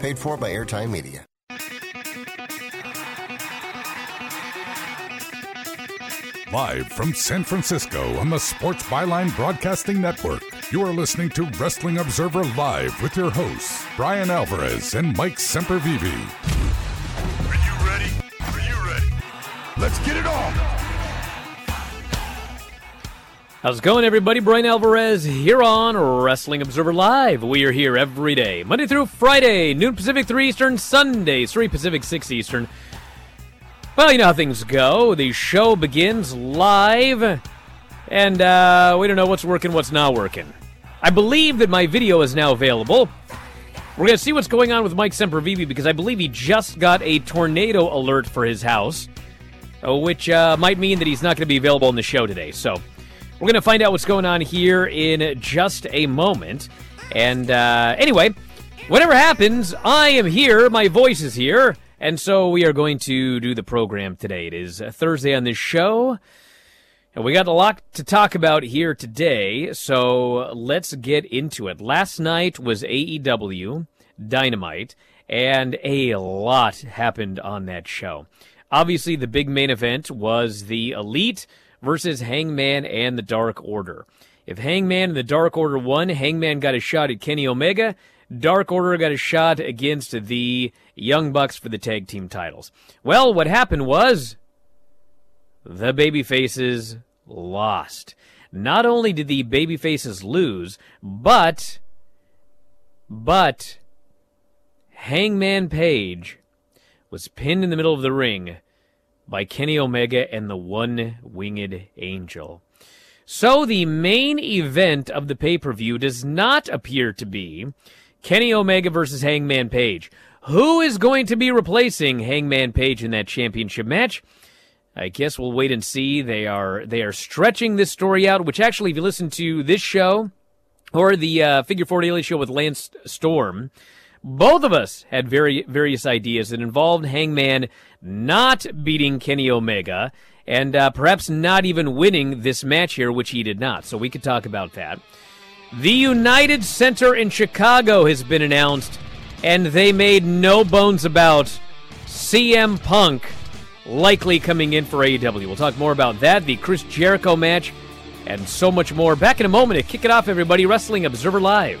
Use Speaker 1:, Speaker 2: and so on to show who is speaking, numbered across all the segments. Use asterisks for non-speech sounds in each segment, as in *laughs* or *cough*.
Speaker 1: Paid for by Airtime Media.
Speaker 2: Live from San Francisco on the Sports Byline Broadcasting Network, you are listening to Wrestling Observer Live with your hosts, Bryan Alvarez and Mike Sempervive.
Speaker 3: Are you ready? Are you ready?
Speaker 2: Let's get it on!
Speaker 4: How's it going, everybody? Bryan Alvarez here on Wrestling Observer Live. We are here every day, Monday through Friday, noon Pacific, 3 Eastern, Sundays, 3 Pacific, 6 Eastern. Well, you know how things go. The show begins live, and uh, we don't know what's working, what's not working. I believe that my video is now available. We're going to see what's going on with Mike Sempervive because I believe he just got a tornado alert for his house, uh, which uh, might mean that he's not going to be available on the show today. So we're going to find out what's going on here in just a moment. And uh, anyway, whatever happens, I am here. My voice is here. And so we are going to do the program today. It is Thursday on this show. And we got a lot to talk about here today, so let's get into it. Last night was AEW Dynamite, and a lot happened on that show. Obviously, the big main event was the Elite versus Hangman and the Dark Order. If Hangman and the Dark Order won, Hangman got a shot at Kenny Omega. Dark Order got a shot against the Young Bucks for the tag team titles. Well, what happened was the babyfaces lost. Not only did the babyfaces lose, but but Hangman Page was pinned in the middle of the ring by Kenny Omega and the One Winged Angel. So the main event of the pay-per-view does not appear to be Kenny Omega versus Hangman Page. Who is going to be replacing Hangman Page in that championship match? I guess we'll wait and see. They are they are stretching this story out, which actually, if you listen to this show or the uh, Figure Four Daily Show with Lance Storm, both of us had very various ideas that involved Hangman not beating Kenny Omega and uh, perhaps not even winning this match here, which he did not. So we could talk about that. The United Center in Chicago has been announced, and they made no bones about CM Punk likely coming in for AEW. We'll talk more about that, the Chris Jericho match, and so much more. Back in a moment to kick it off, everybody. Wrestling Observer Live.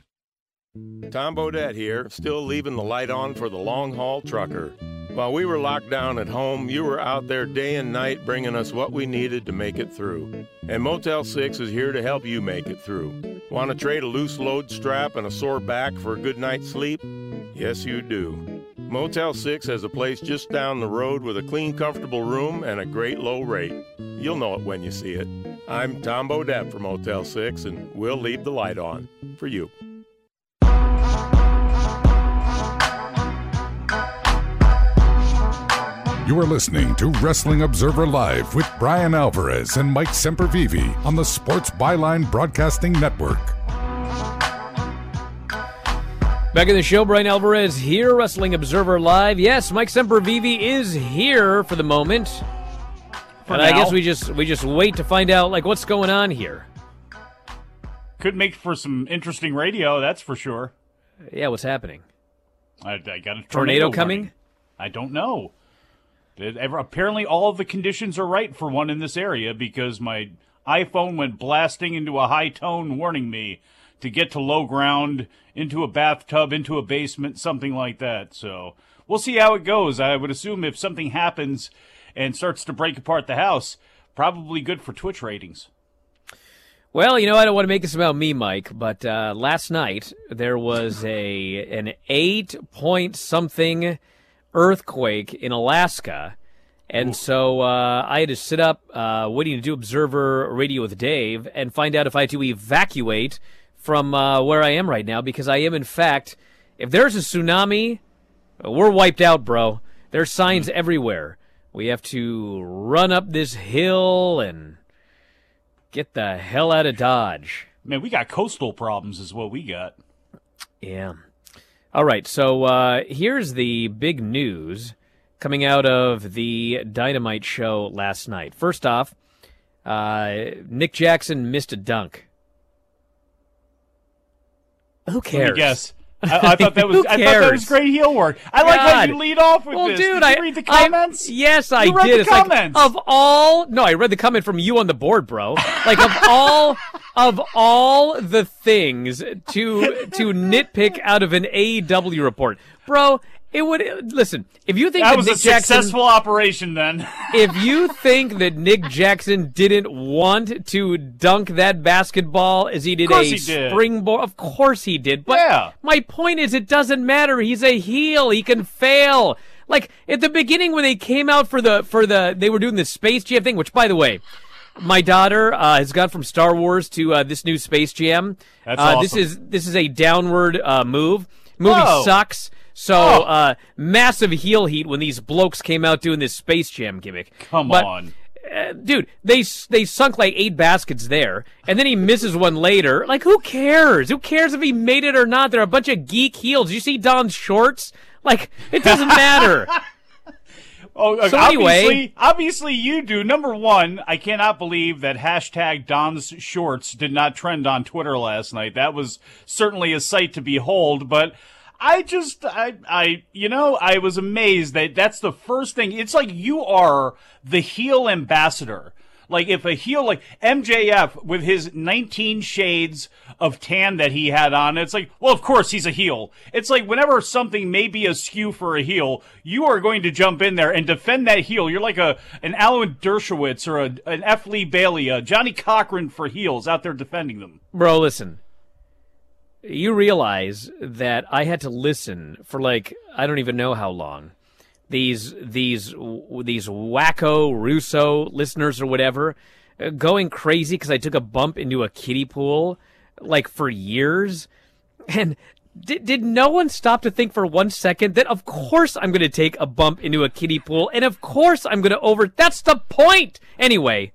Speaker 5: Tom Bodett here, still leaving the light on for the long haul trucker. While we were locked down at home, you were out there day and night bringing us what we needed to make it through. And Motel 6 is here to help you make it through. Want to trade a loose load strap and a sore back for a good night's sleep? Yes, you do. Motel 6 has a place just down the road with a clean, comfortable room and a great low rate. You'll know it when you see it. I'm Tom Bodett from Motel 6, and we'll leave the light on for you.
Speaker 2: You are listening to Wrestling Observer Live with Bryan Alvarez and Mike Sempervive on the Sports Byline Broadcasting Network.
Speaker 4: Back in the show, Bryan Alvarez here, Wrestling Observer Live. Yes, Mike Sempervive is here for the moment.
Speaker 6: For
Speaker 4: and I guess we just we just wait to find out like what's going on here.
Speaker 6: Could make for some interesting radio, that's for sure.
Speaker 4: Yeah, what's happening?
Speaker 6: I, I got a tornado,
Speaker 4: Tornado coming?
Speaker 6: running. I don't know. It- apparently, all the conditions are right for one in this area because my iPhone went blasting into a high tone warning me to get to low ground, into a bathtub, into a basement, something like that. So we'll see how it goes. I would assume if something happens and starts to break apart the house, probably good for Twitch ratings.
Speaker 4: Well, you know, I don't want to make this about me, Mike, but uh, last night there was a an eight point something earthquake in Alaska, and so uh, I had to sit up uh, waiting to do Observer Radio with Dave and find out if I had to evacuate from uh, where I am right now because I am, in fact, if there's a tsunami, we're wiped out, bro. There's signs everywhere. We have to run up this hill and get the hell out of Dodge.
Speaker 6: Man, we got coastal problems, is what we got.
Speaker 4: Yeah. All right. So uh, here's the big news coming out of the Dynamite show last night. First off, uh, Nick Jackson missed a dunk. Who
Speaker 6: Let
Speaker 4: cares?
Speaker 6: me guess. I, I thought that *laughs* was I thought that was great heel work. I like how you lead off with
Speaker 4: Well,
Speaker 6: this.
Speaker 4: dude,
Speaker 6: did
Speaker 4: I
Speaker 6: read the
Speaker 4: I-
Speaker 6: comments.
Speaker 4: yes, I
Speaker 6: You read
Speaker 4: did. it's
Speaker 6: comments.
Speaker 4: like of all. No, I read the comment from you on the board, bro. Like of all *laughs* of all the things to to nitpick out of an AEW report, bro. It would listen. If you think
Speaker 6: that
Speaker 4: that,
Speaker 6: was
Speaker 4: Nick
Speaker 6: a
Speaker 4: Jackson,
Speaker 6: successful operation then. *laughs*
Speaker 4: if you think that Nick Jackson didn't want to dunk that basketball as he did a
Speaker 6: he did.
Speaker 4: springboard, of course he did. But
Speaker 6: Yeah.
Speaker 4: my point is, it doesn't matter. He's a heel. He can fail. Like at the beginning when they came out for the for the they were doing the Space Jam thing, which by the way. My daughter uh, has gone from Star Wars to uh, this new Space Jam.
Speaker 6: That's
Speaker 4: uh, This is this is a downward uh, move. Movie
Speaker 6: Oh.
Speaker 4: sucks. So
Speaker 6: Oh.
Speaker 4: uh, massive heel heat when these blokes came out doing this Space Jam gimmick.
Speaker 6: Come
Speaker 4: But,
Speaker 6: on.
Speaker 4: uh, dude, they they sunk like eight baskets there, and then he misses one later. Like, who cares? Who cares if he made it or not? They're a bunch of geek heels. You see Don's shorts? Like, it doesn't *laughs* matter.
Speaker 6: Oh,
Speaker 4: So
Speaker 6: obviously,
Speaker 4: anyway-
Speaker 6: obviously you do. Number one, I cannot believe that hashtag Don's shorts did not trend on Twitter last night. That was certainly a sight to behold. But I just, I, I, you know, I was amazed that that's the first thing. It's like you are the heel ambassador. Like if a heel like MJF with his 19 shades of tan that he had on, it's like, well, of course he's a heel. It's like whenever something may be askew for a heel, you are going to jump in there and defend that heel. You're like a an Alan Dershowitz or a, an F. Lee Bailey, a Johnnie Cochran for heels out there defending them.
Speaker 4: Bro, listen. You realize that I had to listen for like I don't even know how long. These these these wacko Russo listeners or whatever uh, going crazy because I took a bump into a kiddie pool like for years, and did did no one stop to think for one second that of course I'm going to take a bump into a kiddie pool and of course I'm going to over. That's the point anyway.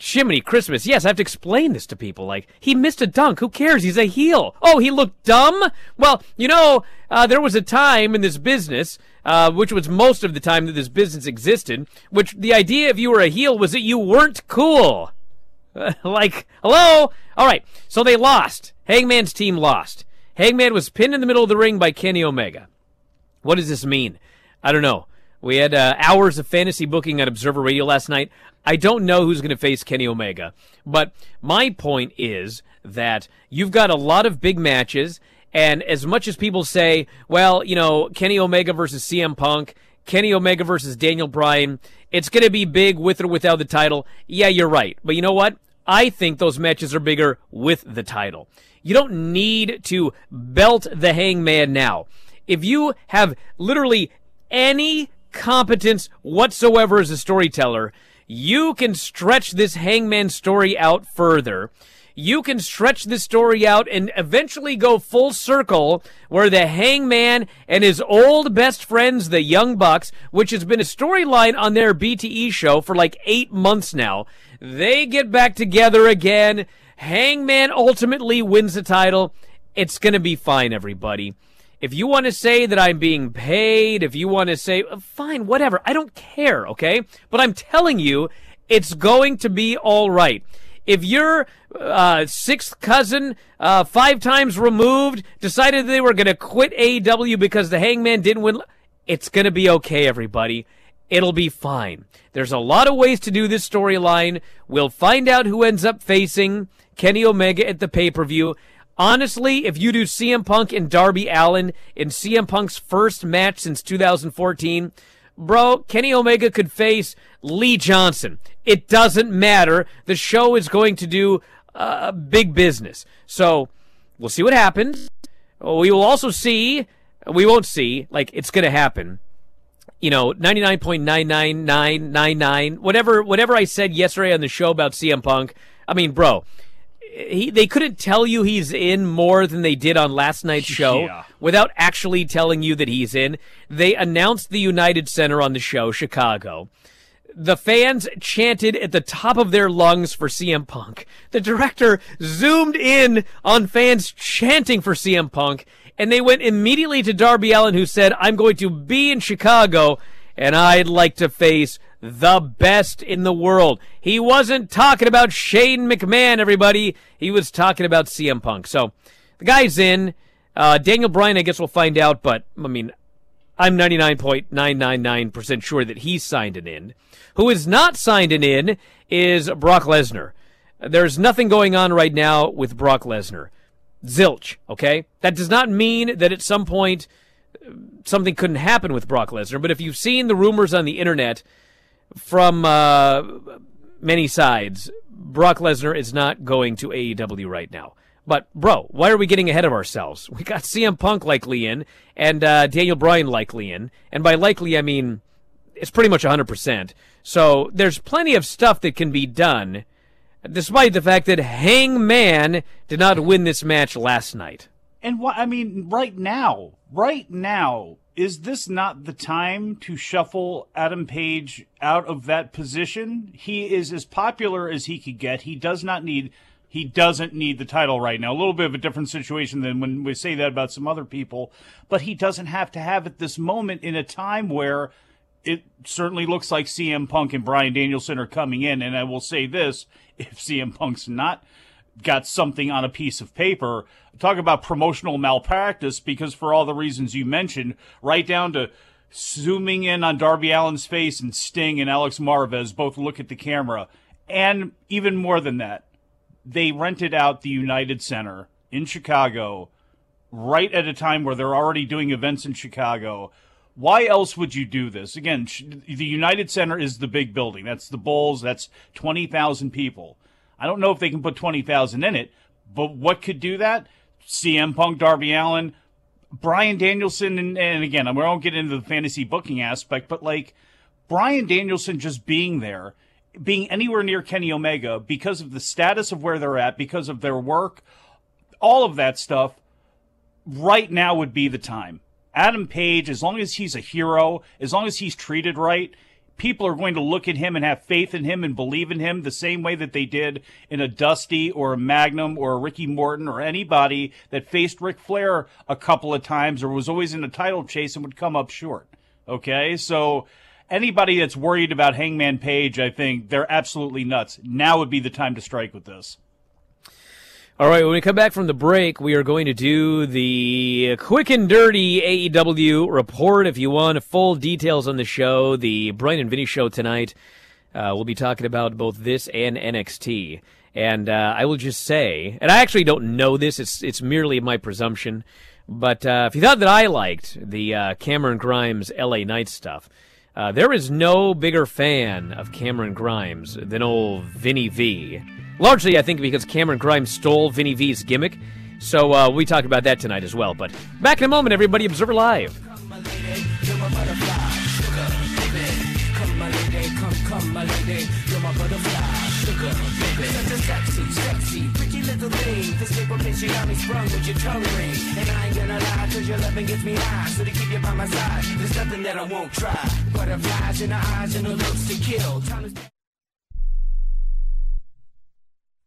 Speaker 4: Jiminy Christmas. Yes, I have to explain this to people. Like, he missed a dunk. Who cares? He's a heel. Oh, he looked dumb? Well, you know, uh, there was a time in this business, uh, which was most of the time that this business existed, which the idea if you were a heel was that you weren't cool. *laughs* like, hello? All right, so they lost. Hangman's team lost. Hangman was pinned in the middle of the ring by Kenny Omega. What does this mean? I don't know. We had uh, hours of fantasy booking on Observer Radio last night. I don't know who's going to face Kenny Omega, but my point is that you've got a lot of big matches, and as much as people say, well, you know, Kenny Omega versus CM Punk, Kenny Omega versus Daniel Bryan, it's going to be big with or without the title. Yeah, you're right. But you know what? I think those matches are bigger with the title. You don't need to belt the hangman now. If you have literally any competence whatsoever as a storyteller, you can stretch this hangman story out further. You can stretch this story out and eventually go full circle where the hangman and his old best friends, the Young Bucks, which has been a storyline on their BTE show for like eight months now, they get back together again. Hangman ultimately wins the title. It's going to be fine, everybody. If you want to say that I'm being paid, if you want to say, uh, fine, whatever, I don't care, okay? But I'm telling you, it's going to be all right. If your uh, sixth cousin, uh, five times removed, decided they were going to quit AEW because the hangman didn't win, it's going to be okay, everybody. It'll be fine. There's a lot of ways to do this storyline. We'll find out who ends up facing Kenny Omega at the pay per view. Honestly, if you do CM Punk and Darby Allin in CM Punk's first match since 2014, bro, Kenny Omega could face Lee Johnson. It doesn't matter. The show is going to do uh, big business. So we'll see what happens. We will also see, we won't see, like it's going to happen. You know, 99.99999, whatever, whatever I said yesterday on the show about CM Punk. I mean, bro, he, they couldn't tell you he's in more than they did on last night's *laughs* show
Speaker 6: Yeah.
Speaker 4: without actually telling you that he's in. They announced the United Center on the show, Chicago. The fans chanted at the top of their lungs for CM Punk. The director zoomed in on fans chanting for CM Punk, and they went immediately to Darby Allin, who said, I'm going to be in Chicago, and I'd like to face the best in the world. He wasn't talking about Shane McMahon, everybody. He was talking about CM Punk. So the guy's in. Uh, Daniel Bryan, I guess we'll find out, but I mean, I'm 99.999% sure that he's signed an in. Who is not signed an in is Brock Lesnar. There's nothing going on right now with Brock Lesnar. Zilch, okay? That does not mean that at some point uh, something couldn't happen with Brock Lesnar, but if you've seen the rumors on the internet from uh, many sides, Brock Lesnar is not going to AEW right now. But, bro, why are we getting ahead of ourselves? *laughs* We got CM Punk likely in, and uh, Daniel Bryan likely in. And by likely, I mean it's pretty much 100%. So there's plenty of stuff that can be done, despite the fact that Hangman did not win this match last night.
Speaker 6: And what I mean, right now, right now, is this not the time to shuffle Adam Page out of that position? He is as popular as he could get. He does not need he doesn't need the title right now. A little bit of a different situation than when we say that about some other people, but he doesn't have to have at this moment in a time where it certainly looks like CM Punk and Bryan Danielson are coming in. And I will say this if CM Punk's not got something on a piece of paper, talk about promotional malpractice because for all the reasons you mentioned, right down to zooming in on Darby Allin's face and Sting and Alex Marvez both look at the camera. And even more than that, they rented out the United Center in Chicago right at a time where they're already doing events in Chicago. Why else would you do this? Again, the United Center is the big building. That's the Bulls. That's 20,000 people. I don't know if they can put 20,000 in it, but what could do that? CM Punk, Darby Allin, Bryan Danielson, and, and again, we won't get into the fantasy booking aspect, but like Bryan Danielson just being there, being anywhere near Kenny Omega because of the status of where they're at, because of their work, all of that stuff, right now would be the time. Adam Page, as long as he's a hero, as long as he's treated right, people are going to look at him and have faith in him and believe in him the same way that they did in a Dusty or a Magnum or a Ricky Morton or anybody that faced Ric Flair a couple of times or was always in a title chase and would come up short. Okay, so anybody that's worried about Hangman Page, I think they're absolutely nuts. Now would be the time to strike with this.
Speaker 4: All right, when we come back from the break, we are going to do the quick and dirty AEW report. If you want full details on the show, the Bryan and Vinny show tonight, uh, we'll be talking about both this and NXT. And uh, I will just say, and I actually don't know this; it's it's merely my presumption. But uh, if you thought that I liked the uh, Cameron Grimes LA Knight stuff, uh, there is no bigger fan of Cameron Grimes than old Vinny V. Largely, I think, because Cameron Grimes stole Vinny V's gimmick. So uh, we talk about that tonight as well. But back in a moment, everybody. Observer Live.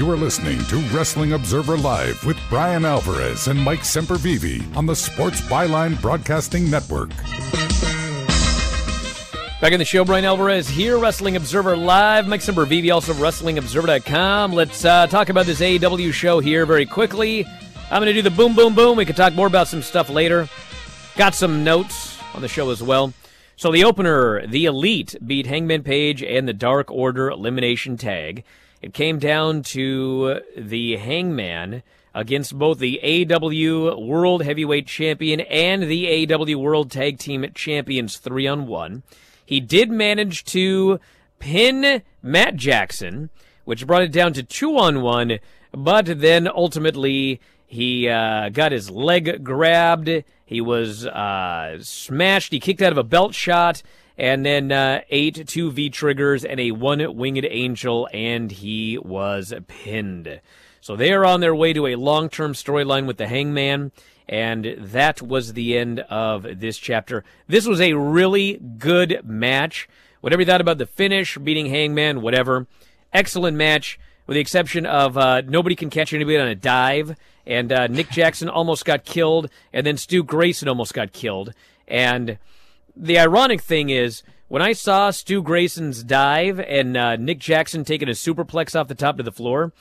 Speaker 2: You are listening to Wrestling Observer Live with Bryan Alvarez and Mike Sempervive on the Sports Byline Broadcasting Network.
Speaker 4: Back in the show, Bryan Alvarez here, Wrestling Observer Live. Mike Sempervive, also WrestlingObserver.com. Let's uh, talk about this AEW show here very quickly. I'm going to do the boom, boom, boom. We can talk more about some stuff later. Got some notes on the show as well. So the opener, the Elite, beat Hangman Page and the Dark Order Elimination Tag. It came down to the Hangman against both the AW World Heavyweight Champion and the AW World Tag Team Champions three on one. He did manage to pin Matt Jackson, which brought it down to two on one, but then ultimately he uh, got his leg grabbed. He was uh, smashed. He kicked out of a belt shot and then uh, eight two V triggers and a one winged angel, and he was pinned. So they are on their way to a long term storyline with the Hangman, and that was the end of this chapter. This was a really good match. Whatever you thought about the finish, beating Hangman, whatever. Excellent match, with the exception of uh, nobody can catch anybody on a dive, and uh, Nick Jackson almost got killed, and then Stu Grayson almost got killed. And the ironic thing is, when I saw Stu Grayson's dive and uh, Nick Jackson taking a superplex off the top of the floor,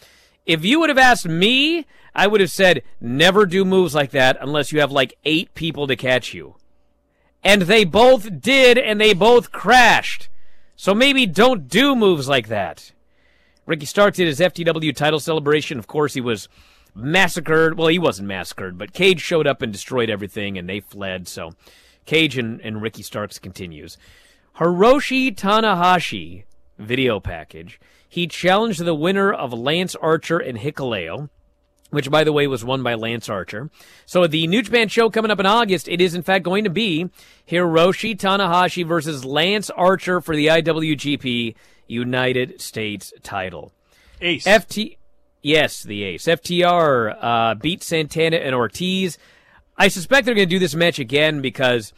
Speaker 4: if you would have asked me, I would have said, never do moves like that unless you have like eight people to catch you. And they both did, and they both crashed. So maybe don't do moves like that. Ricky Starks did his FTW title celebration. Of course, he was massacred. Well, he wasn't massacred, but Cage showed up and destroyed everything, and they fled. So Cage and, and Ricky Starks continues. Hiroshi Tanahashi video package. He challenged the winner of Lance Archer and Hikuleo, which, by the way, was won by Lance Archer. So the New Japan show coming up in August, it is in fact going to be Hiroshi Tanahashi versus Lance Archer for the IWGP United States title.
Speaker 6: Ace.
Speaker 4: FT, yes, the Ace. FTR uh, beat Santana and Ortiz. I suspect they're going to do this match again because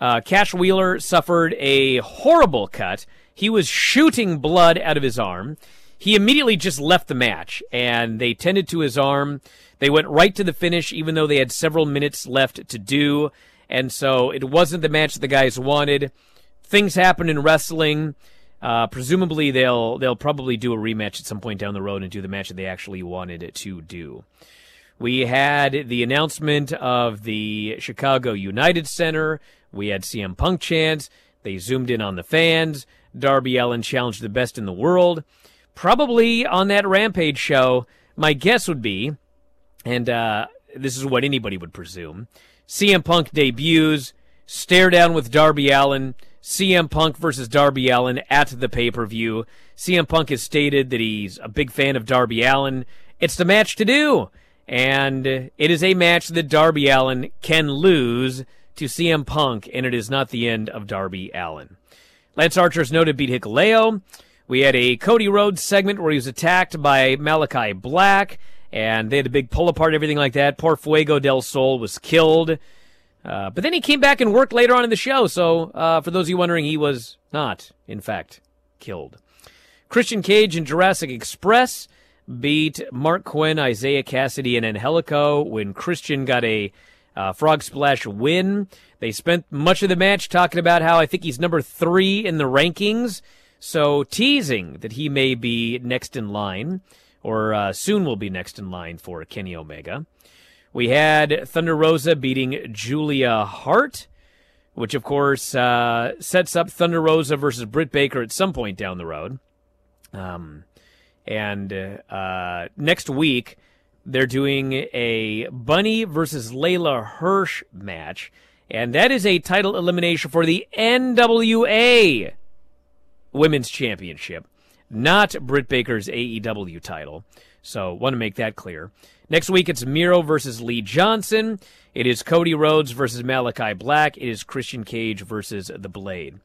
Speaker 4: uh, Cash Wheeler suffered a horrible cut. He was shooting blood out of his arm. He immediately just left the match, and they tended to his arm. They went right to the finish, even though they had several minutes left to do. And so it wasn't the match the guys wanted. Things happen in wrestling. Uh, presumably, they'll they'll probably do a rematch at some point down the road and do the match that they actually wanted to do. We had the announcement of the Chicago United Center. We had CM Punk chants. They zoomed in on the fans. Darby Allin challenged the best in the world. Probably on that Rampage show, my guess would be, and uh, this is what anybody would presume, CM Punk debuts, stare down with Darby Allin, CM Punk versus Darby Allin at the pay per view. CM Punk has stated that he's a big fan of Darby Allin. It's the match to do. And it is a match that Darby Allin can lose to CM Punk, and it is not the end of Darby Allin. Lance Archer's noted beat Hikuleo. We had a Cody Rhodes segment where he was attacked by Malachi Black, and they had a big pull apart, everything like that. Poor Fuego del Sol was killed. Uh, but then he came back and worked later on in the show, so uh, for those of you wondering, he was not, in fact, killed. Christian Cage and Jurassic Express beat Marq Quen, Isiah Kassidy, and Angelico when Christian got a uh, Frog Splash win. They spent much of the match talking about how I think he's number three in the rankings, so teasing that he may be next in line, or uh, soon will be next in line for Kenny Omega. We had Thunder Rosa beating Julia Hart. which of course uh, sets up Thunder Rosa versus Britt Baker at some point down the road. Um, and uh, next week they're doing a Bunny versus Leyla Hirsch match, and that is a title elimination for the NWA Women's Championship, not Britt Baker's AEW title. So, want to make that clear. Next week, it's Miro versus Lee Johnson. It is Cody Rhodes versus Malachi Black. It is Christian Cage versus The Blade.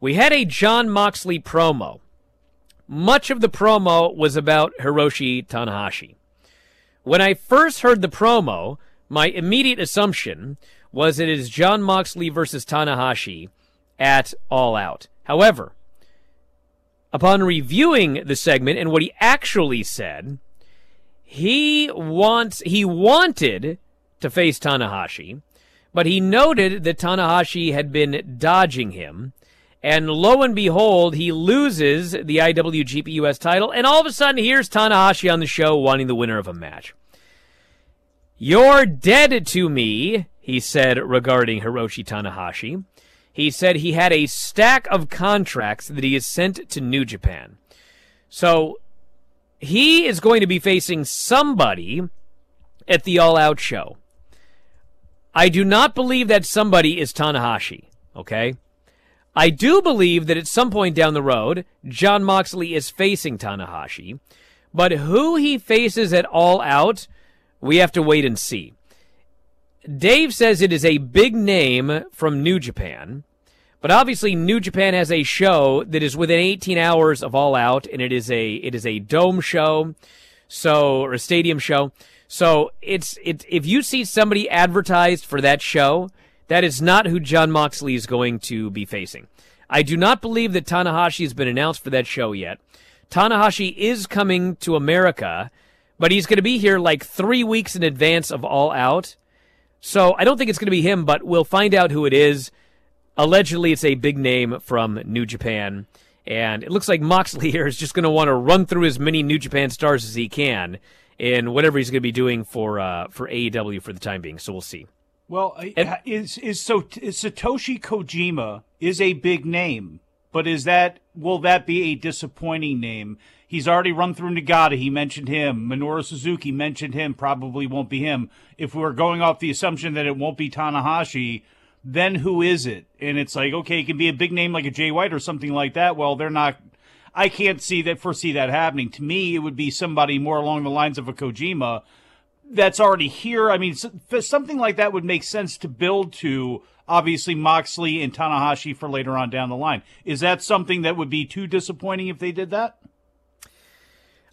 Speaker 4: We had a Jon Moxley promo. Much of the promo was about Hiroshi Tanahashi. When I first heard the promo, my immediate assumption was it is Jon Moxley versus Tanahashi at All Out. However, upon reviewing the segment and what he actually said, he wants he wanted to face Tanahashi, but he noted that Tanahashi had been dodging him. And lo and behold, he loses the IWGP US title, and all of a sudden, here's Tanahashi on the show wanting the winner of a match. You're dead to me, he said regarding Hiroshi Tanahashi. He said he had a stack of contracts that he has sent to New Japan. So he is going to be facing somebody at the All Out show. I do not believe that somebody is Tanahashi, okay? I do believe that at some point down the road, Jon Moxley is facing Tanahashi, but who he faces at All Out, we have to wait and see. Dave says it is a big name from New Japan, but obviously New Japan has a show that is within 18 hours of All Out, and it is a it is a dome show, so or a stadium show. So it's it if you see somebody advertised for that show, that is not who Jon Moxley is going to be facing. I do not believe that Tanahashi has been announced for that show yet. Tanahashi is coming to America, but he's going to be here like three weeks in advance of All Out. So I don't think it's going to be him, but we'll find out who it is. Allegedly, it's a big name from New Japan. And it looks like Moxley *laughs* here is just going to want to run through as many New Japan stars as he can in whatever he's going to be doing for uh, for AEW for the time being. So we'll see.
Speaker 6: Well, and, is is so is Satoshi Kojima is a big name, but is that will that be a disappointing name? He's already run through Nagata. He mentioned him. Minoru Suzuki mentioned him. Probably won't be him. If we're going off the assumption that it won't be Tanahashi, then who is it? And it's like, okay, it can be a big name like a Jay White or something like that. Well, they're not. I can't see that foresee that happening. To me, it would be somebody more along the lines of a Kojima that's already here. I mean, something like that would make sense to build to. Obviously, Moxley and Tanahashi for later on down the line. Is that something that would be too disappointing if they did that?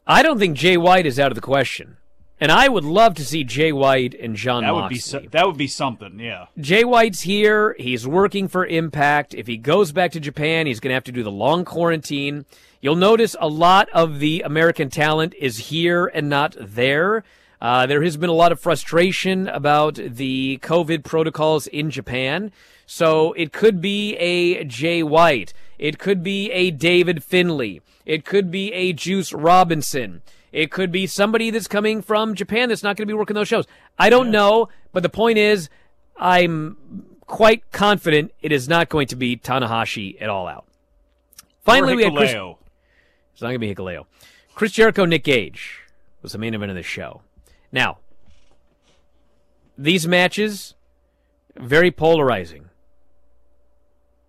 Speaker 4: I don't think Jay White is out of the question. And I would love to see Jay White and John
Speaker 6: that
Speaker 4: Moxley.
Speaker 6: Would be that would be something, yeah.
Speaker 4: Jay White's here. He's working for Impact. If he goes back to Japan, he's going to have to do the long quarantine. You'll notice a lot of the American talent is here and not there. Uh, there has been a lot of frustration about the COVID protocols in Japan. So it could be a Jay White. It could be a David Finlay. It could be a Juice Robinson. It could be somebody that's coming from Japan that's not going to be working those shows. I don't yeah. know, but the point is, I'm quite confident it is not going to be Tanahashi at all out. Finally, we had Chris. It's not going to be Hikuleo. Chris Jericho, Nick Gage was the main event of the show. Now, these matches very polarizing.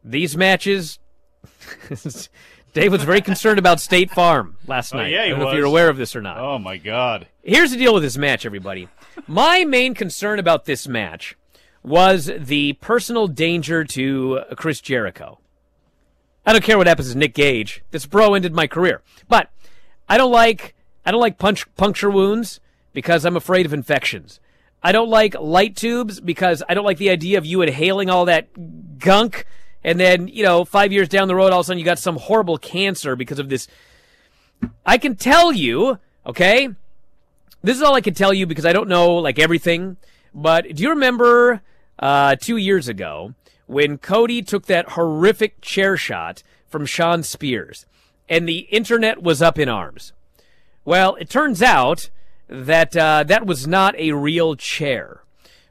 Speaker 4: These matches *laughs* Dave was very concerned about State Farm last
Speaker 6: oh,
Speaker 4: night.
Speaker 6: Yeah,
Speaker 4: I don't
Speaker 6: know
Speaker 4: if you're aware of this or not.
Speaker 6: Oh my God!
Speaker 4: Here's the deal with this match, everybody. My main concern about this match was the personal danger to Chris Jericho. I don't care what happens to Nick Gage. This bro ended my career, but I don't like I don't like punch, puncture wounds because I'm afraid of infections. I don't like light tubes because I don't like the idea of you inhaling all that gunk and then, you know, five years down the road, all of a sudden you got some horrible cancer because of this. I can tell you, okay? This is all I can tell you because I don't know, like, everything. But do you remember uh, two years ago when Cody took that horrific chair shot from Shawn Spears and the internet was up in arms? Well, it turns out that uh, that was not a real chair.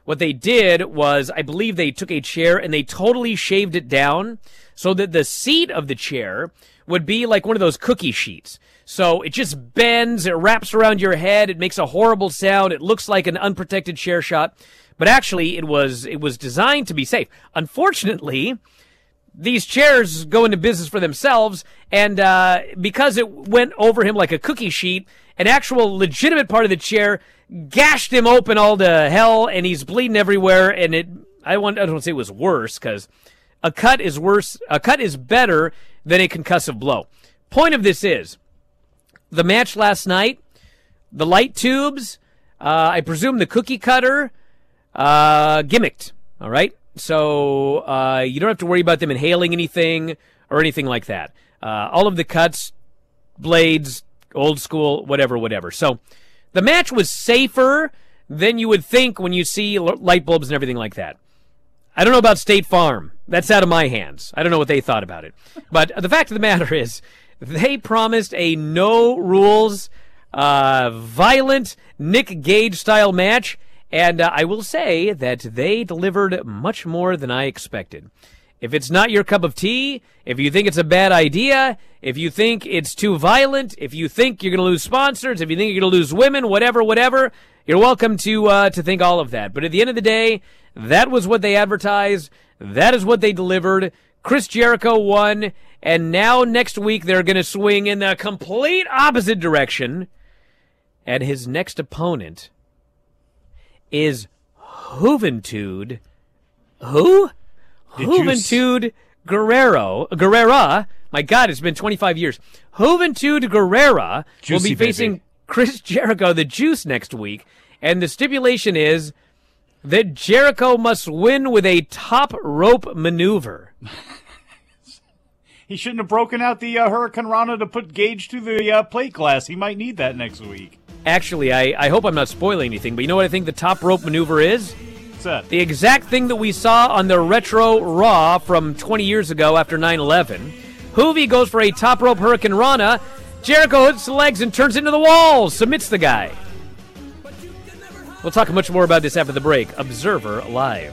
Speaker 4: What they did was, I believe they took a chair and they totally shaved it down so that the seat of the chair would be like one of those cookie sheets. So it just bends, it wraps around your head, it makes a horrible sound, it looks like an unprotected chair shot, but actually it was it was designed to be safe. Unfortunately, these chairs go into business for themselves, and uh, because it went over him like a cookie sheet, an actual legitimate part of the chair gashed him open all to hell, and he's bleeding everywhere. And it, I want, I don't want to say it was worse because a cut is worse. A cut is better than a concussive blow. Point of this is the match last night, the light tubes, uh, I presume the cookie cutter, uh, gimmicked. All right. So uh, you don't have to worry about them inhaling anything or anything like that. Uh, all of the cuts, blades, old school, whatever, whatever. So the match was safer than you would think when you see light bulbs and everything like that. I don't know about State Farm. That's out of my hands. I don't know what they thought about it. But the fact of the matter *laughs* is, they promised a no rules, uh, violent Nick Gage style match, and uh, I will say that they delivered much more than I expected. If it's not your cup of tea, if you think it's a bad idea, if you think it's too violent, if you think you're going to lose sponsors, if you think you're going to lose women, whatever, whatever, you're welcome to uh, to think all of that. But at the end of the day, that was what they advertised. That is what they delivered. Chris Jericho won, and now next week they're going to swing in the complete opposite direction. And his next opponent is Juventud. Who? Did Juventud s- Guerrero. Guerrera. My God, it's been 25 years. Juventud Guerrera Juicy will be facing baby. Chris *laughs* Jericho, the Juice, next week. And the stipulation is that Jericho must win with a top rope maneuver. *laughs*
Speaker 6: he shouldn't have broken out the uh, hurricanrana to put Gage to the uh, plate glass. He might need that next week.
Speaker 4: Actually, I, I hope I'm not spoiling anything, but you know what I think the top rope maneuver is?
Speaker 6: What's that?
Speaker 4: The exact thing that we saw on the retro Raw from 20 years ago after 9 11. Juvi goes for a top rope Hurricanrana. Jericho hits the legs and turns into the wall, submits the guy. We'll talk much more about this after the break. Observer Live.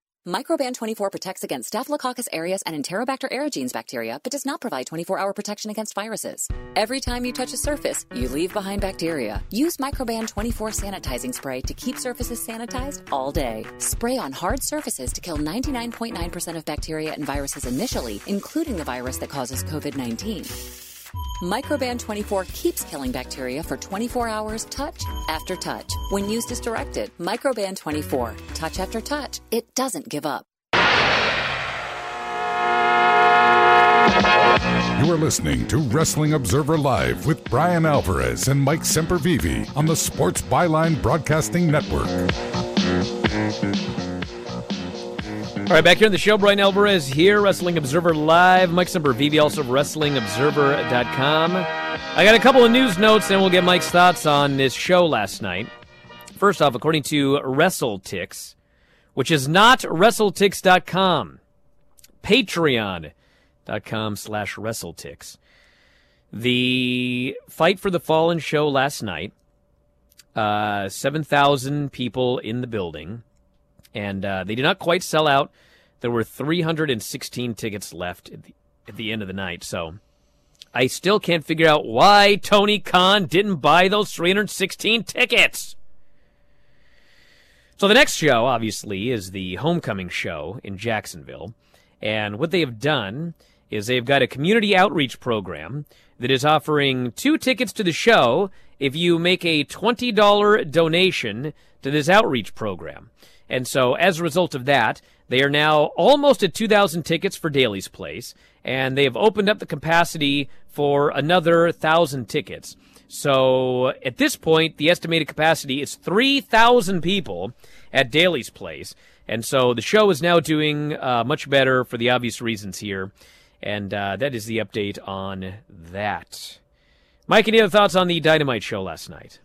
Speaker 7: Microban 24 protects against Staphylococcus aureus and Enterobacter aerogenes bacteria, but does not provide 24 hour protection against viruses. Every time you touch a surface, you leave behind bacteria. Use Microban 24 sanitizing spray to keep surfaces sanitized all day. Spray on hard surfaces to kill 99.9% of bacteria and viruses initially, including the virus that causes COVID 19. Microban 24 keeps killing bacteria for 24 hours, touch after touch. When used as directed, Microban 24, touch after touch, it doesn't give up.
Speaker 2: You are listening to Wrestling Observer Live with Bryan Alvarez and Mike Sempervive on the Sports Byline Broadcasting Network.
Speaker 4: All right, back here on the show, Bryan Alvarez here, Wrestling Observer Live. Mike Sempervive, also of WrestlingObserver.com. I got a couple of news notes, and we'll get Mike's thoughts on this show last night. First off, according to WrestleTix, which is not WrestleTix.com, Patreon.com slash WrestleTix. The Fight for the Fallen show last night, uh, 7,000 people in the building and uh, they did not quite sell out. There were 316 tickets left at the, at the end of the night. So I still can't figure out why Tony Khan didn't buy those 316 tickets. So the next show, obviously, is the homecoming show in Jacksonville. And what they have done is they've got a community outreach program that is offering two tickets to the show if you make a $20 donation to this outreach program. And so, as a result of that, they are now almost at 2,000 tickets for Daly's Place, and they have opened up the capacity for another 1,000 tickets. So, at this point, the estimated capacity is 3,000 people at Daly's Place. And so, the show is now doing uh, much better for the obvious reasons here. And uh, that is the update on that. Mike, any other thoughts on the Dynamite show last night?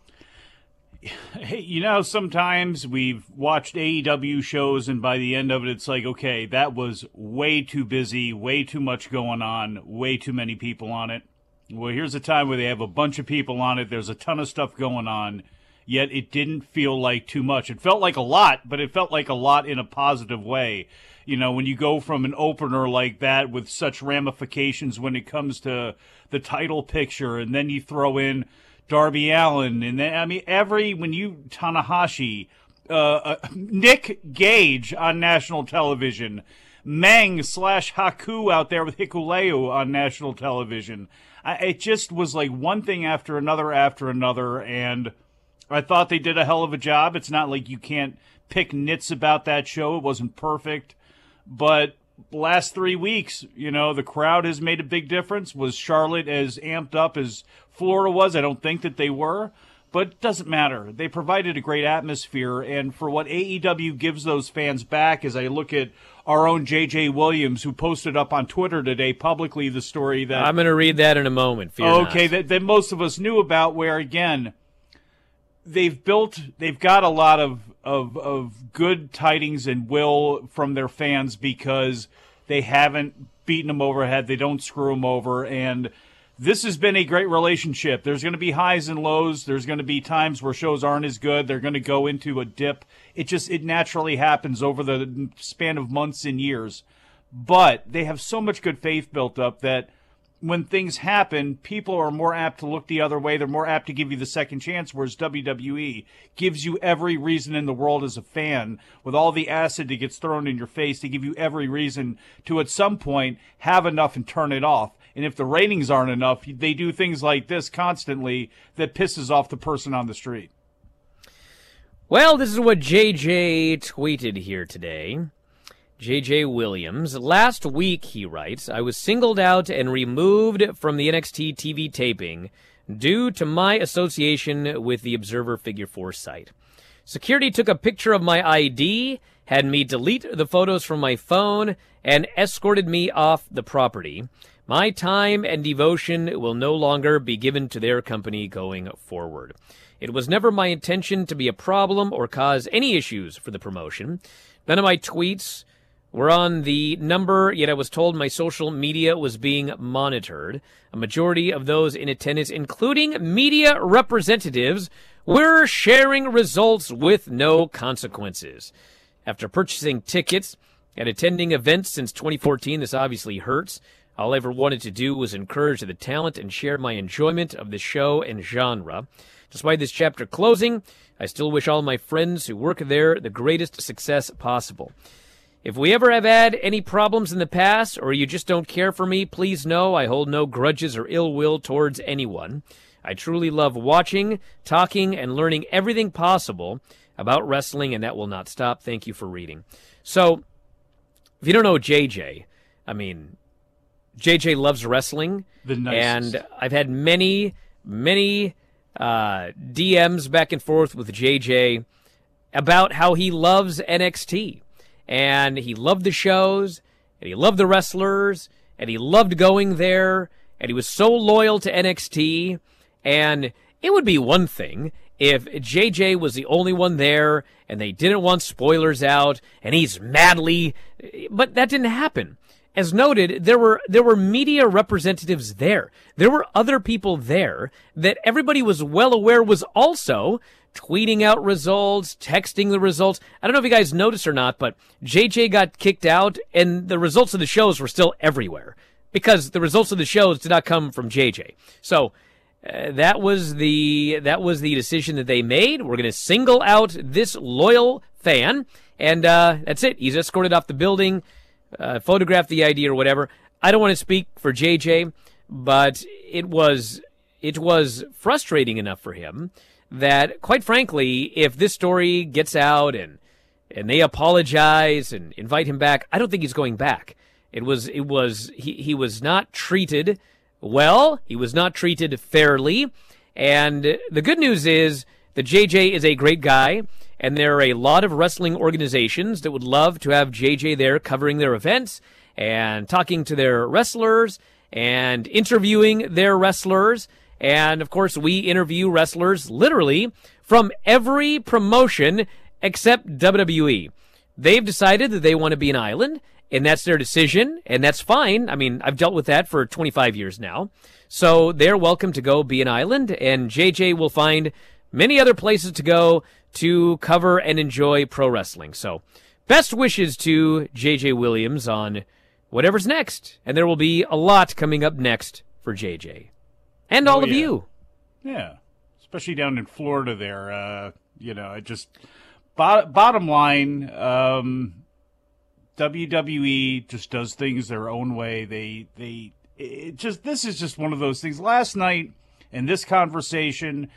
Speaker 6: You know, sometimes we've watched AEW shows, and by the end of it, it's like, okay, that was way too busy, way too much going on, way too many people on it. Well, here's a time where they have a bunch of people on it, there's a ton of stuff going on, yet it didn't feel like too much. It felt like a lot, but it felt like a lot in a positive way. You know, when you go from an opener like that with such ramifications when it comes to the title picture, and then you throw in Darby Allin, and then I mean every when you Tanahashi, uh, uh, Nick Gage on national television, Meng slash Haku out there with Hikuleo on national television. I, it just was like one thing after another after another, and I thought they did a hell of a job. It's not like you can't pick nits about that show; it wasn't perfect, but last three weeks, you know, the crowd has made a big difference. Was Charlotte as amped up as Florida was? I don't think that they were, but it doesn't matter. They provided a great atmosphere, and for what AEW gives those fans back, as I look at our own JJ Williams, who posted up on Twitter today publicly the story that
Speaker 4: I'm going to read that in a moment.
Speaker 6: Okay, that, that most of us knew about, where again they've built, they've got a lot of of of good tidings and will from their fans because they haven't beaten them overhead. They don't screw them over, and this has been a great relationship. There's going to be highs and lows. There's going to be times where shows aren't as good. They're going to go into a dip. It just it naturally happens over the span of months and years. But they have so much good faith built up that when things happen, people are more apt to look the other way. They're more apt to give you the second chance, whereas WWE gives you every reason in the world as a fan, with all the acid that gets thrown in your face, to give you every reason to at some point have enough and turn it off. And if the ratings aren't enough, they do things like this constantly that pisses off the person on the street.
Speaker 4: Well, this is what JJ tweeted here today. JJ Williams. Last week, he writes, I was singled out and removed from the NXT TV taping due to my association with the Observer Figure 4 site. Security took a picture of my ID, had me delete the photos from my phone, and escorted me off the property. My time and devotion will no longer be given to their company going forward. It was never my intention to be a problem or cause any issues for the promotion. None of my tweets were on the number, yet I was told my social media was being monitored. A majority of those in attendance, including media representatives, were sharing results with no consequences. After purchasing tickets and attending events since 2014, this obviously hurts. All I ever wanted to do was encourage the talent and share my enjoyment of the show and genre. Despite this chapter closing, I still wish all my friends who work there the greatest success possible. If we ever have had any problems in the past, or you just don't care for me, please know I hold no grudges or ill will towards anyone. I truly love watching, talking, and learning everything possible about wrestling, and that will not stop. Thank you for reading. So, if you don't know JJ, I mean, JJ loves wrestling. And I've had many, many uh, DMs back and forth with JJ about how he loves NXT and he loved the shows, and he loved the wrestlers, and he loved going there, and he was so loyal to NXT. And it would be one thing if JJ was the only one there and they didn't want spoilers out and he's madly, but that didn't happen. As noted, there were there were media representatives there. There were other people there that everybody was well aware was also tweeting out results, texting the results. I don't know if you guys noticed or not, but JJ got kicked out and the results of the shows were still everywhere because the results of the shows did not come from JJ. So uh, that was the that was the decision that they made. We're going to single out this loyal fan, and uh, that's it. He's escorted off the building, uh, photographed the ID or whatever. I don't want to speak for JJ, but it was it was frustrating enough for him that, quite frankly, if this story gets out and and they apologize and invite him back, I don't think he's going back. It was it was he he was not treated well. He was not treated fairly. And the good news is that JJ is a great guy, and there are a lot of wrestling organizations that would love to have JJ there covering their events and talking to their wrestlers and interviewing their wrestlers and of course, we interview wrestlers literally from every promotion except WWE. They've decided that they want to be an island, and that's their decision, and that's fine. I mean, I've dealt with that for 25 years now. So they're welcome to go be an island, and JJ will find many other places to go to cover and enjoy pro wrestling. So, best wishes to JJ Williams on whatever's next. And there will be a lot coming up next for JJ and all
Speaker 6: Oh,
Speaker 4: of
Speaker 6: yeah.
Speaker 4: you.
Speaker 6: Yeah, especially down in Florida. There, uh, you know, it just bot- bottom line. Um, WWE just does things their own way. They they it just this is just one of those things. Last night in this conversation,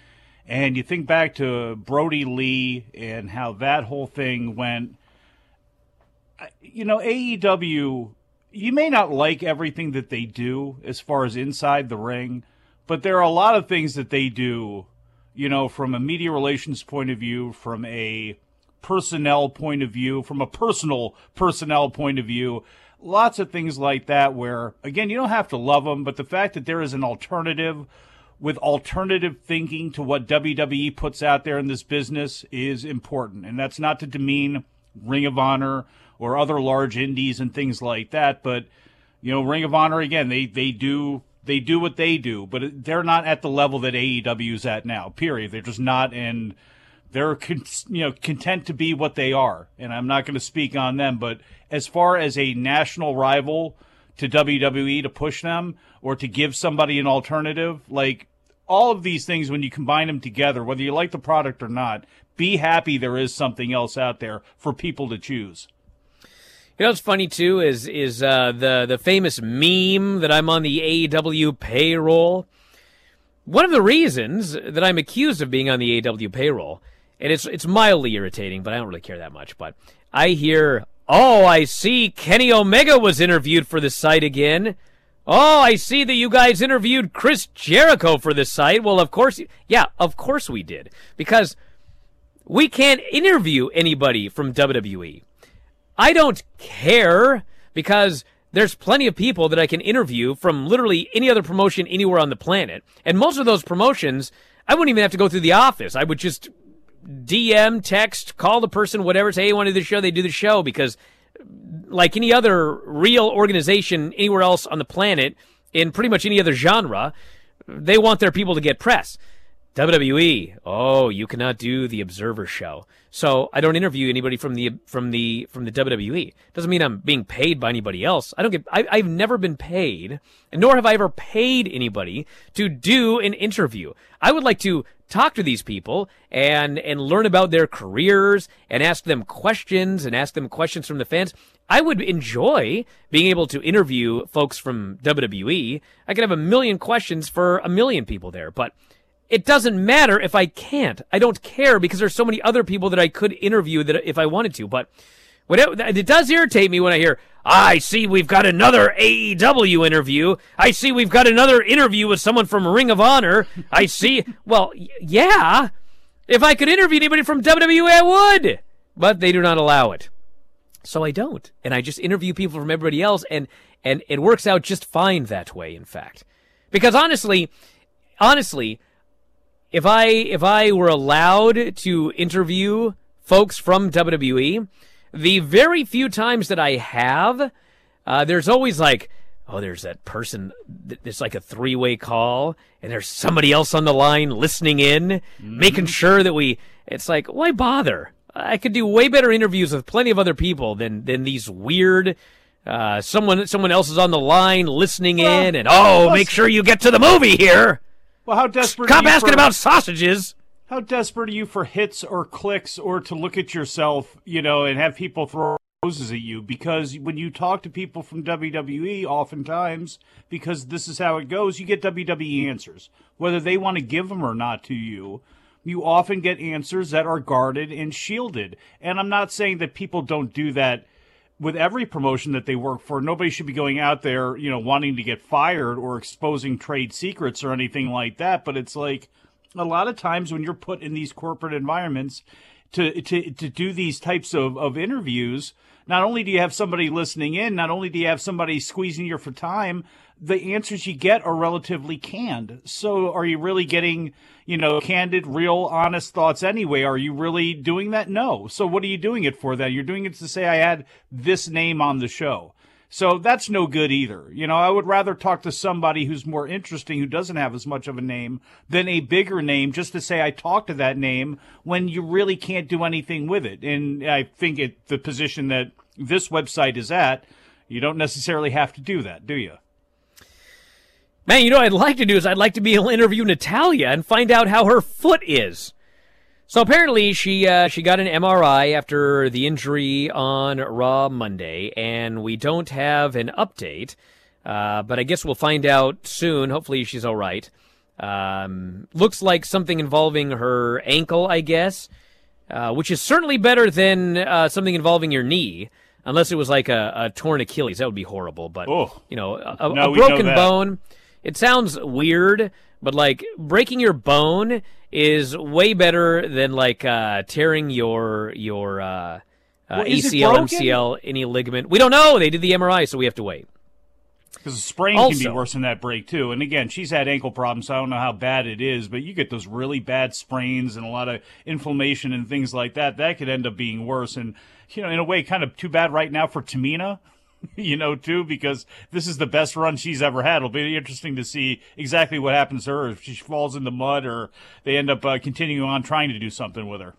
Speaker 6: and you think back to Brodie Lee and how that whole thing went. You know, AEW. You may not like everything that they do as far as inside the ring, but there are a lot of things that they do, you know, from a media relations point of view, from a personnel point of view, from a personal personnel point of view, lots of things like that where again, you don't have to love them, but the fact that there is an alternative with alternative thinking to what WWE puts out there in this business is important. And that's not to demean Ring of Honor or other large indies and things like that, but you know, Ring of Honor again, they they do they do what they do, but they're not at the level that AEW is at now. Period. They're just not, and they're con- you know content to be what they are. And I'm not going to speak on them, but as far as a national rival to WWE to push them or to give somebody an alternative, like all of these things when you combine them together, whether you like the product or not, be happy there is something else out there for people to choose.
Speaker 4: You know what's funny too is is uh, the the famous meme that I'm on the AEW payroll. One of the reasons that I'm accused of being on the AEW payroll, and it's it's mildly irritating, but I don't really care that much. But I hear, oh, I see Kenny Omega was interviewed for the site again. Oh, I see that you guys interviewed Chris Jericho for the site. Well, of course, yeah, of course we did because we can't interview anybody from WWE. I don't care because there's plenty of people that I can interview from literally any other promotion anywhere on the planet. And most of those promotions, I wouldn't even have to go through the office. I would just DM, text, call the person, whatever, say, hey, you want to do the show? They do the show because, like any other real organization anywhere else on the planet, in pretty much any other genre, they want their people to get press. WWE, oh, you cannot do the Observer show. So I don't interview anybody from the from the from the WWE. Doesn't mean I'm being paid by anybody else. I don't get. I, I've never been paid, nor have I ever paid anybody to do an interview. I would like to talk to these people and and learn about their careers and ask them questions and ask them questions from the fans. I would enjoy being able to interview folks from WWE. I could have a million questions for a million people there, but it doesn't matter if I can't. I don't care because there's so many other people that I could interview that if I wanted to. But whatever, it does irritate me when I hear, I see we've got another AEW interview. I see we've got another interview with someone from Ring of Honor. I see. Well, yeah. If I could interview anybody from WWE, I would. But they do not allow it. So I don't. And I just interview people from everybody else and, and it works out just fine that way, in fact. Because honestly, honestly, if I if I were allowed to interview folks from WWE, the very few times that I have, uh, there's always like, oh, there's that person. It's like a three way call, and there's somebody else on the line listening in, mm-hmm. making sure that we. It's like, why bother? I could do way better interviews with plenty of other people than than these weird. Uh, someone someone else is on the line listening well, in, and oh, make sure you get to the movie here.
Speaker 6: Well, how desperate?
Speaker 4: Stop asking
Speaker 6: for,
Speaker 4: about sausages.
Speaker 6: How desperate are you for hits or clicks or to look at yourself, you know, and have people throw roses at you? Because when you talk to people from WWE, oftentimes, because this is how it goes, you get WWE answers, whether they want to give them or not to you. You often get answers that are guarded and shielded. And I'm not saying that people don't do that with every promotion that they work for, nobody should be going out there, you know, wanting to get fired or exposing trade secrets or anything like that. But it's like a lot of times when you're put in these corporate environments to to to do these types of, of interviews, not only do you have somebody listening in, not only do you have somebody squeezing you for time, the answers you get are relatively canned. So are you really getting, you know, candid, real, honest thoughts anyway? Are you really doing that? No. So what are you doing it for then? You're doing it to say I had this name on the show. So that's no good either. You know, I would rather talk to somebody who's more interesting, who doesn't have as much of a name, than a bigger name just to say I talked to that name when you really can't do anything with it. And I think it, the position that this website is at, you don't necessarily have to do that, do you?
Speaker 4: Man, you know I'd like to do is I'd like to be able to interview Natalya and find out how her foot is. So apparently she uh, she got an MRI after the injury on Raw Monday, and we don't have an update. Uh, but I guess we'll find out soon. Hopefully she's all right. Um, looks like something involving her ankle, I guess, uh, which is certainly better than uh, something involving your knee. Unless it was like a, a torn Achilles, that would be horrible. But oh. you know, a, a broken bone it sounds weird, but like breaking your bone is way better than like uh, tearing your your uh, uh, well, ACL, MCL, any ligament. We don't know. They did the MRI, so we have to wait.
Speaker 6: Because a sprain also, can be worse than that break too. And again, she's had ankle problems, so I don't know how bad it is, but you get those really bad sprains and a lot of inflammation and things like that. That could end up being worse. And you know, in a way, kind of too bad right now for Tamina *laughs* you know, too, because this is the best run she's ever had. It'll be interesting to see exactly what happens to her if she falls in the mud or they end up uh, continuing on trying to do something with her.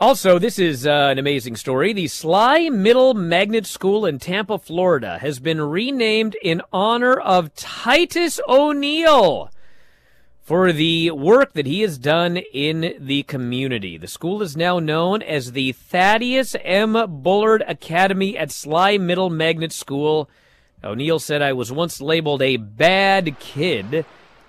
Speaker 4: Also, this is uh, an amazing story. The Sligh Middle Magnet School in Tampa, Florida has been renamed in honor of Titus O'Neil for the work that he has done in the community. The school is now known as the Thaddeus M. Bullard Academy at Sligh Middle Magnet School. O'Neil said, I was once labeled a bad kid,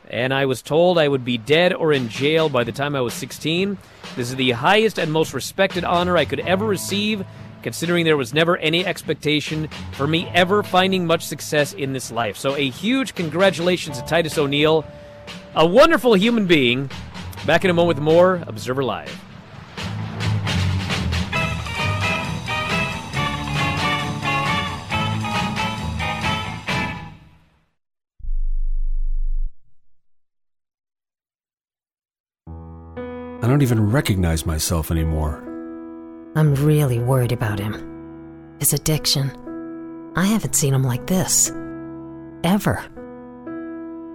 Speaker 4: and I was told I would be dead or in jail by the time I was 16. This is the highest and most respected honor I could ever receive, considering there was never any expectation for me ever finding much success in this life. So, a huge congratulations to Titus O'Neil a wonderful human being. Back in a moment with more Observer Live.
Speaker 8: I don't even recognize myself anymore.
Speaker 9: I'm really worried about him. His addiction. I haven't seen him like this. Ever.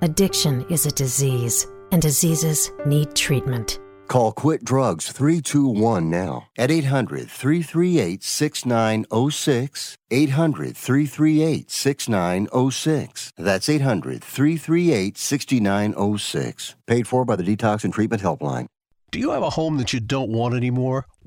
Speaker 9: Addiction is a disease, and diseases need treatment.
Speaker 1: Call Quit Drugs 321 now at 800 338 6906. 800 338 6906. That's 800 338 6906. Paid for by the Detox and Treatment Helpline.
Speaker 10: Do you have a home that you don't want anymore?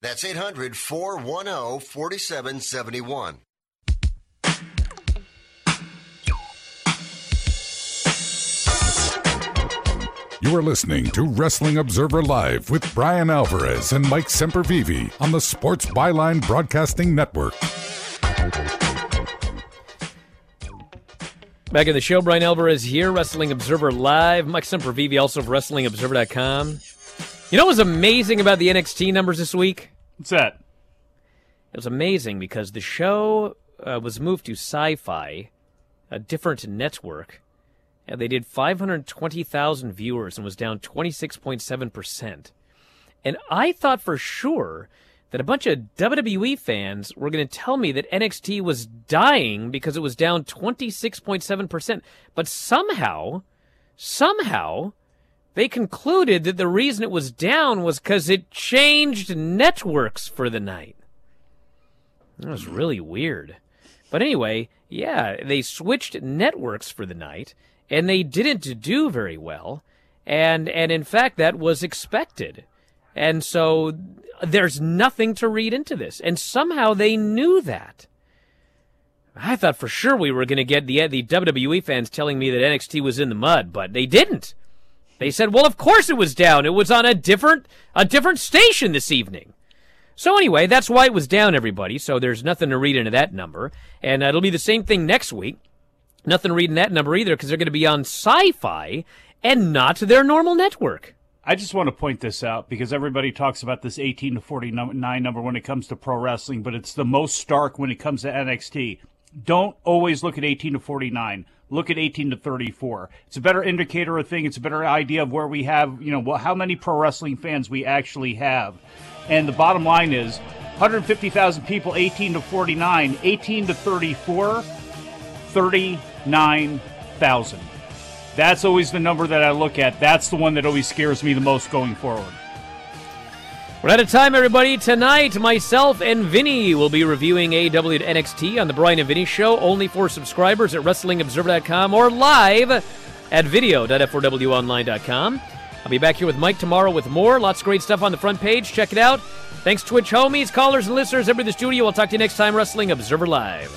Speaker 1: That's 800 410 4771.
Speaker 2: You are listening to Wrestling Observer Live with Bryan Alvarez and Mike Sempervive on the Sports Byline Broadcasting Network.
Speaker 4: Back in the show, Bryan Alvarez here, Wrestling Observer Live. Mike Sempervive, also of WrestlingObserver.com. You know what was amazing about the NXT numbers this week?
Speaker 6: What's that?
Speaker 4: It was amazing because the show uh, was moved to Syfy, a different network, and they did 520,000 viewers and was down 26.7%. And I thought for sure that a bunch of WWE fans were going to tell me that NXT was dying because it was down 26.7%. But somehow, somehow, they concluded that the reason it was down was because it changed networks for the night. That was really weird. But anyway, yeah, they switched networks for the night, and they didn't do very well. And and in fact, that was expected. And so there's nothing to read into this. And somehow they knew that. I thought for sure we were going to get the the WWE fans telling me that NXT was in the mud, but they didn't. They said, "Well, of course it was down. It was on a different a different station this evening." So anyway, that's why it was down, everybody. So there's nothing to read into that number, and uh, it'll be the same thing next week. Nothing to read in that number either, because they're going to be on Syfy and not their normal network.
Speaker 6: I just want to point this out because everybody talks about this 18 to 49 number when it comes to pro wrestling, but it's the most stark when it comes to NXT. Don't always look at 18 to 49. Look at 18 to 34. It's a better indicator of thing. It's a better idea of where we have, you know, how many pro wrestling fans we actually have. And the bottom line is 150,000 people 18 to 49, 18 to 34, 39,000. That's always the number that I look at. That's the one that always scares me the most going forward.
Speaker 4: We're out of time, everybody. Tonight, myself and Vinny will be reviewing AEW to NXT on the Bryan and Vinny Show, only for subscribers at WrestlingObserver.com or live at video.f4wonline.com. I'll be back here with Mike tomorrow with more. Lots of great stuff on the front page. Check it out. Thanks, Twitch homies, callers, and listeners. Everybody in the studio. I'll talk to you next time, Wrestling Observer Live.